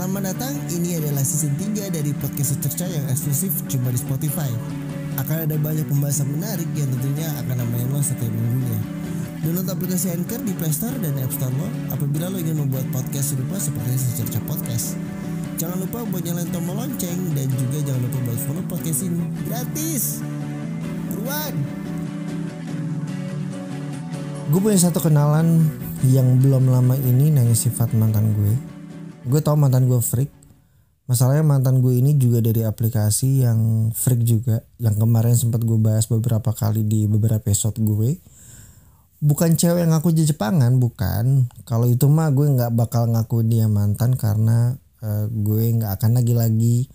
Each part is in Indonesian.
Selamat datang, ini adalah season 3 dari podcast secerca yang eksklusif cuma di Spotify. Akan ada banyak pembahasan menarik yang tentunya akan nemenin lo setiap minggunya. Download aplikasi Anchor di Play Store dan App Store lo apabila lo ingin membuat podcast serupa seperti secerca podcast. Jangan lupa buat nyalain tombol lonceng dan juga jangan lupa buat follow podcast ini gratis. Buruan! Gue punya satu kenalan yang belum lama ini nanya sifat mantan gue. Gue tau mantan gue freak. Masalahnya mantan gue ini juga dari aplikasi yang freak juga. Yang kemarin sempat gue bahas beberapa kali di beberapa episode gue. Bukan cewek yang di Jepangan, bukan. Kalau itu mah gue nggak bakal ngaku dia mantan karena uh, gue nggak akan lagi-lagi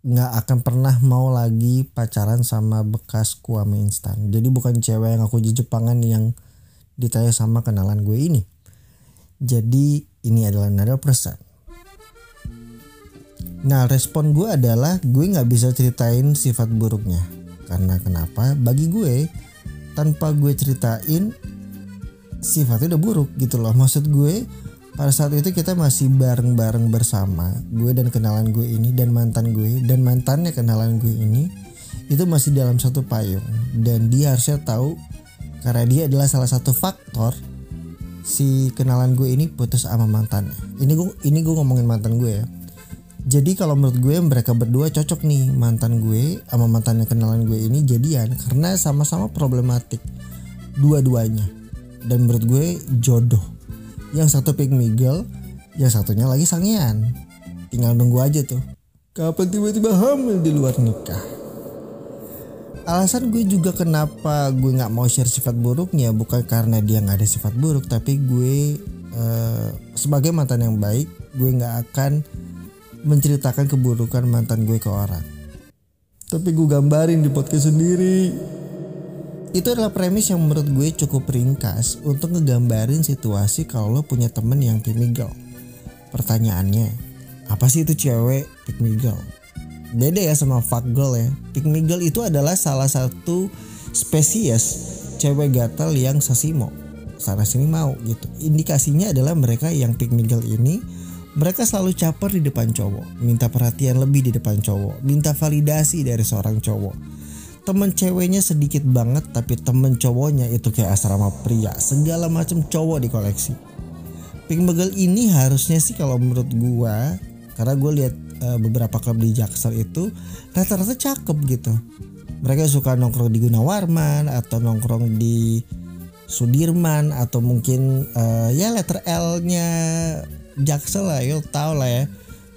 nggak akan pernah mau lagi pacaran sama bekas kuame instan. Jadi bukan cewek yang aku Jepangan yang ditanya sama kenalan gue ini. Jadi ini adalah another person. Nah respon gue adalah gue nggak bisa ceritain sifat buruknya. Karena kenapa? Bagi gue tanpa gue ceritain sifatnya udah buruk gitu loh. Maksud gue pada saat itu kita masih bareng-bareng bersama gue dan kenalan gue ini dan mantan gue dan mantannya kenalan gue ini itu masih dalam satu payung dan dia harusnya tahu karena dia adalah salah satu faktor si kenalan gue ini putus sama mantannya. Ini gue ini gue ngomongin mantan gue ya. Jadi kalau menurut gue mereka berdua cocok nih mantan gue sama mantannya kenalan gue ini jadian karena sama-sama problematik dua-duanya. Dan menurut gue jodoh. Yang satu pink migel, yang satunya lagi sangian. Tinggal nunggu aja tuh. Kapan tiba-tiba hamil di luar nikah alasan gue juga kenapa gue nggak mau share sifat buruknya bukan karena dia nggak ada sifat buruk tapi gue uh, sebagai mantan yang baik gue nggak akan menceritakan keburukan mantan gue ke orang. Tapi gue gambarin di podcast sendiri. Itu adalah premis yang menurut gue cukup ringkas untuk ngegambarin situasi kalau lo punya temen yang pick pertanyaannya apa sih itu cewek pick beda ya sama fuck girl ya. Pick me girl itu adalah salah satu spesies cewek gatal yang sasimo sana sini mau gitu. Indikasinya adalah mereka yang pick me girl ini mereka selalu caper di depan cowok minta perhatian lebih di depan cowok minta validasi dari seorang cowok. Temen ceweknya sedikit banget tapi temen cowoknya itu kayak asrama pria. Segala macam cowok di koleksi. Pink Bagel ini harusnya sih kalau menurut gua karena gue lihat uh, beberapa klub di Jaksel itu rata-rata cakep gitu mereka suka nongkrong di Gunawarman atau nongkrong di Sudirman atau mungkin uh, ya letter L-nya Jaksel lah, yo tau lah ya.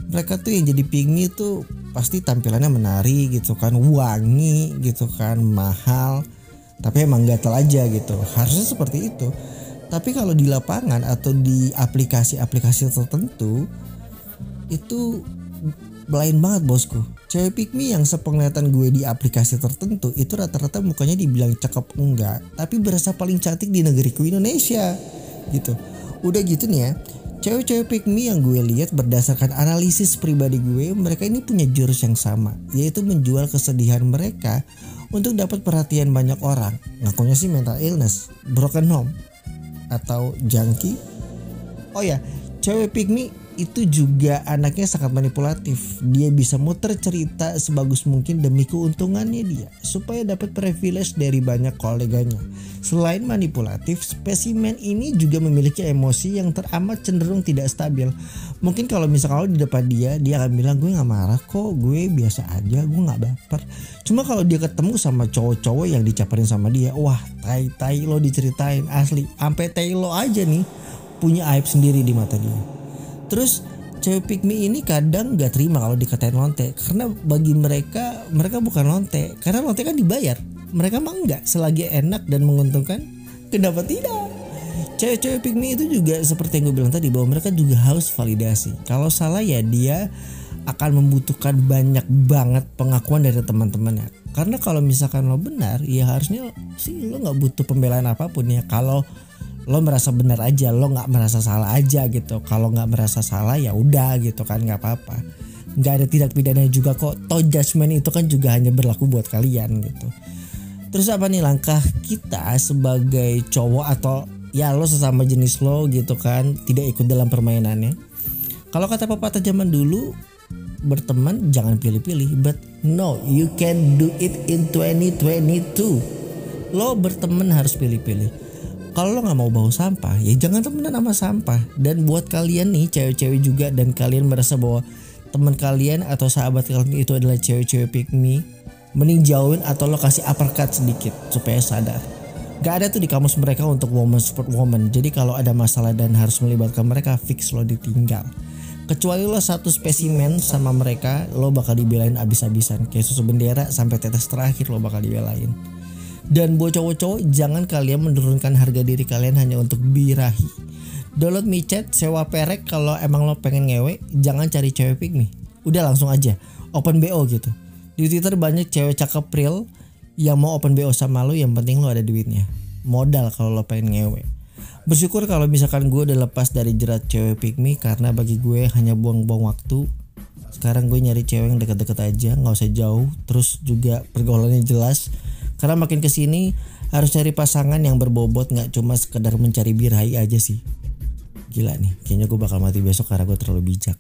Mereka tuh yang jadi pingmi tuh pasti tampilannya menari gitu kan, wangi gitu kan, mahal. Tapi emang gatel aja gitu. Harusnya seperti itu. Tapi kalau di lapangan atau di aplikasi-aplikasi tertentu itu blind banget bosku. Cewek pick me yang sepenglihatan gue di aplikasi tertentu itu rata-rata mukanya dibilang cakep enggak tapi berasa paling cantik di negeriku Indonesia. Gitu. Udah gitu nih ya cewek-cewek pick me yang gue lihat berdasarkan analisis pribadi gue mereka ini punya jurus yang sama yaitu menjual kesedihan mereka untuk dapat perhatian banyak orang. Ngakunya sih mental illness broken home atau junkie. Oh ya cewek pick me itu juga anaknya sangat manipulatif. Dia bisa muter cerita sebagus mungkin demi keuntungannya dia supaya dapat privilege dari banyak koleganya. Selain manipulatif, spesimen ini juga memiliki emosi yang teramat cenderung tidak stabil. Mungkin kalau misalnya di depan dia, dia akan bilang gue nggak marah kok, gue biasa aja, gue nggak baper. Cuma kalau dia ketemu sama cowok-cowok yang dicaparin sama dia, wah tai tai lo diceritain asli, sampai tai lo aja nih punya aib sendiri di mata dia terus cewek pick me ini kadang gak terima kalau dikatain lonte. Karena bagi mereka mereka bukan lonte. Karena lonte kan dibayar. Mereka mah enggak selagi enak dan menguntungkan kenapa tidak? Cewek-cewek pick me itu juga seperti yang gue bilang tadi bahwa mereka juga haus validasi. Kalau salah ya dia akan membutuhkan banyak banget pengakuan dari teman-temannya. Karena kalau misalkan lo benar ya harusnya sih lo nggak butuh pembelaan apa pun ya. Kalau lo merasa benar aja lo nggak merasa salah aja gitu. Kalau nggak merasa salah ya udah gitu kan nggak apa-apa. Nggak ada tidak pidana juga kok. Toh judgment itu kan juga hanya berlaku buat kalian gitu. Terus apa nih langkah kita sebagai cowok atau ya lo sesama jenis lo gitu kan tidak ikut dalam permainannya? Kalau kata pepatah zaman dulu, berteman jangan pilih-pilih, but no, you can do it in 2022. Lo berteman harus pilih-pilih. Kalau lo nggak mau bawa sampah, ya jangan temenan sama sampah. Dan buat kalian nih, cewek-cewek juga dan kalian merasa bahwa teman kalian atau sahabat kalian itu adalah cewek-cewek pick me, mending jauhin atau lo kasih uppercut sedikit supaya sadar. Gak ada tuh di kamus mereka untuk woman support woman. Jadi kalau ada masalah dan harus melibatkan mereka, fix lo ditinggal. Kecuali lo satu spesimen sama mereka, lo bakal dibelain abis-abisan. Kayak susu bendera sampai tetes terakhir lo bakal dibelain. Dan buat cowok-cowok, jangan kalian menurunkan harga diri kalian hanya untuk birahi. Download micet, sewa perek kalau emang lo pengen ngewe, jangan cari cewek me. Udah langsung aja, open BO gitu. Di Twitter banyak cewek cakep real yang mau open BO sama lo yang penting lo ada duitnya modal kalau lo pengen ngewe bersyukur kalau misalkan gue udah lepas dari jerat cewek me karena bagi gue hanya buang-buang waktu sekarang gue nyari cewek yang deket-deket aja nggak usah jauh terus juga pergaulannya jelas karena makin ke sini harus cari pasangan yang berbobot nggak cuma sekedar mencari birahi aja sih. Gila nih kayaknya gue bakal mati besok karena gue terlalu bijak